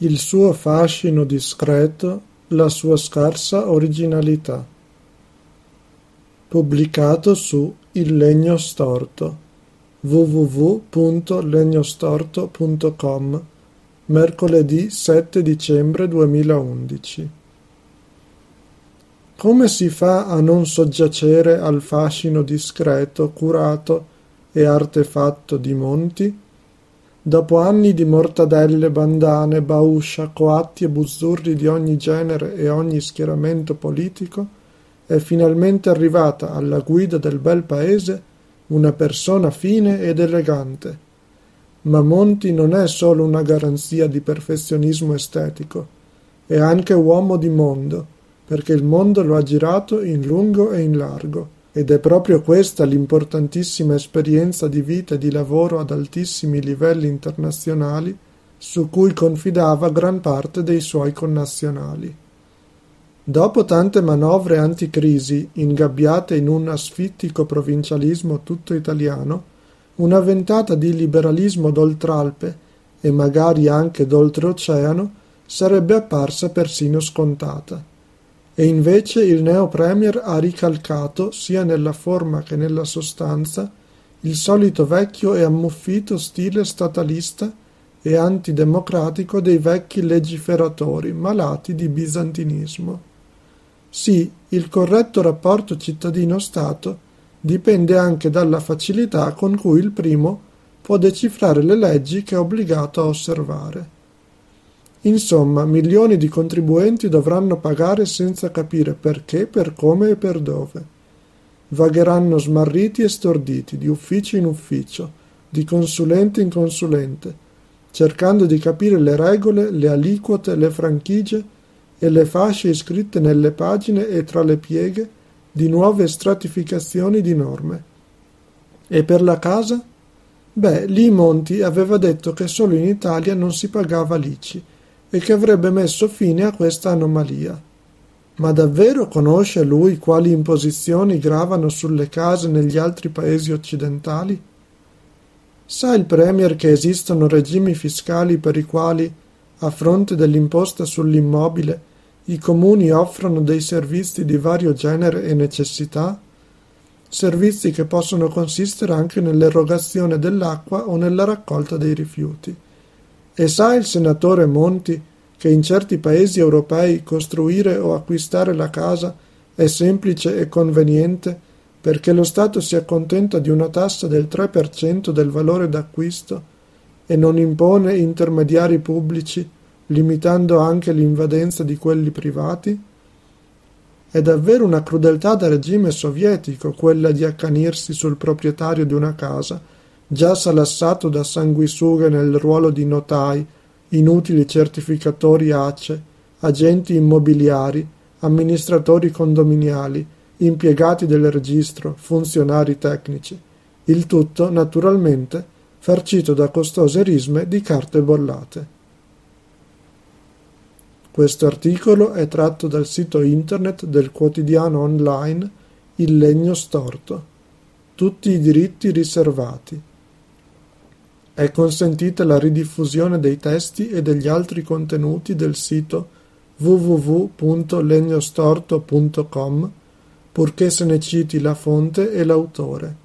il suo fascino discreto, la sua scarsa originalità. Pubblicato su Il Legno Storto www.legnostorto.com mercoledì 7 dicembre 2011 Come si fa a non soggiacere al fascino discreto, curato e artefatto di Monti? Dopo anni di mortadelle, bandane, bauscia, coatti e buzzurri di ogni genere e ogni schieramento politico, è finalmente arrivata alla guida del bel paese una persona fine ed elegante. Ma Monti non è solo una garanzia di perfezionismo estetico, è anche uomo di mondo, perché il mondo lo ha girato in lungo e in largo ed è proprio questa l'importantissima esperienza di vita e di lavoro ad altissimi livelli internazionali su cui confidava gran parte dei suoi connazionali. Dopo tante manovre anticrisi ingabbiate in un asfittico provincialismo tutto italiano, una ventata di liberalismo d'oltralpe e magari anche d'oltreoceano sarebbe apparsa persino scontata. E invece il neo-premier ha ricalcato, sia nella forma che nella sostanza, il solito vecchio e ammuffito stile statalista e antidemocratico dei vecchi legiferatori malati di bisantinismo. Sì, il corretto rapporto cittadino-Stato dipende anche dalla facilità con cui il primo può decifrare le leggi che è obbligato a osservare. Insomma, milioni di contribuenti dovranno pagare senza capire perché, per come e per dove. Vagheranno smarriti e storditi, di ufficio in ufficio, di consulente in consulente, cercando di capire le regole, le aliquote, le franchigie e le fasce iscritte nelle pagine e tra le pieghe di nuove stratificazioni di norme. E per la casa? Beh, lì Monti aveva detto che solo in Italia non si pagava l'ICI e che avrebbe messo fine a questa anomalia. Ma davvero conosce lui quali imposizioni gravano sulle case negli altri paesi occidentali? Sa il Premier che esistono regimi fiscali per i quali, a fronte dell'imposta sull'immobile, i comuni offrono dei servizi di vario genere e necessità? Servizi che possono consistere anche nell'erogazione dell'acqua o nella raccolta dei rifiuti. E sa il senatore Monti che in certi paesi europei costruire o acquistare la casa è semplice e conveniente perché lo Stato si accontenta di una tassa del 3% del valore d'acquisto e non impone intermediari pubblici, limitando anche l'invadenza di quelli privati? È davvero una crudeltà da regime sovietico quella di accanirsi sul proprietario di una casa già salassato da sanguisughe nel ruolo di notai, inutili certificatori ACE, agenti immobiliari, amministratori condominiali, impiegati del registro, funzionari tecnici. Il tutto, naturalmente, farcito da costose risme di carte bollate. Questo articolo è tratto dal sito internet del quotidiano online Il Legno Storto. Tutti i diritti riservati. È consentita la ridiffusione dei testi e degli altri contenuti del sito www.legnostorto.com purché se ne citi la fonte e l'autore.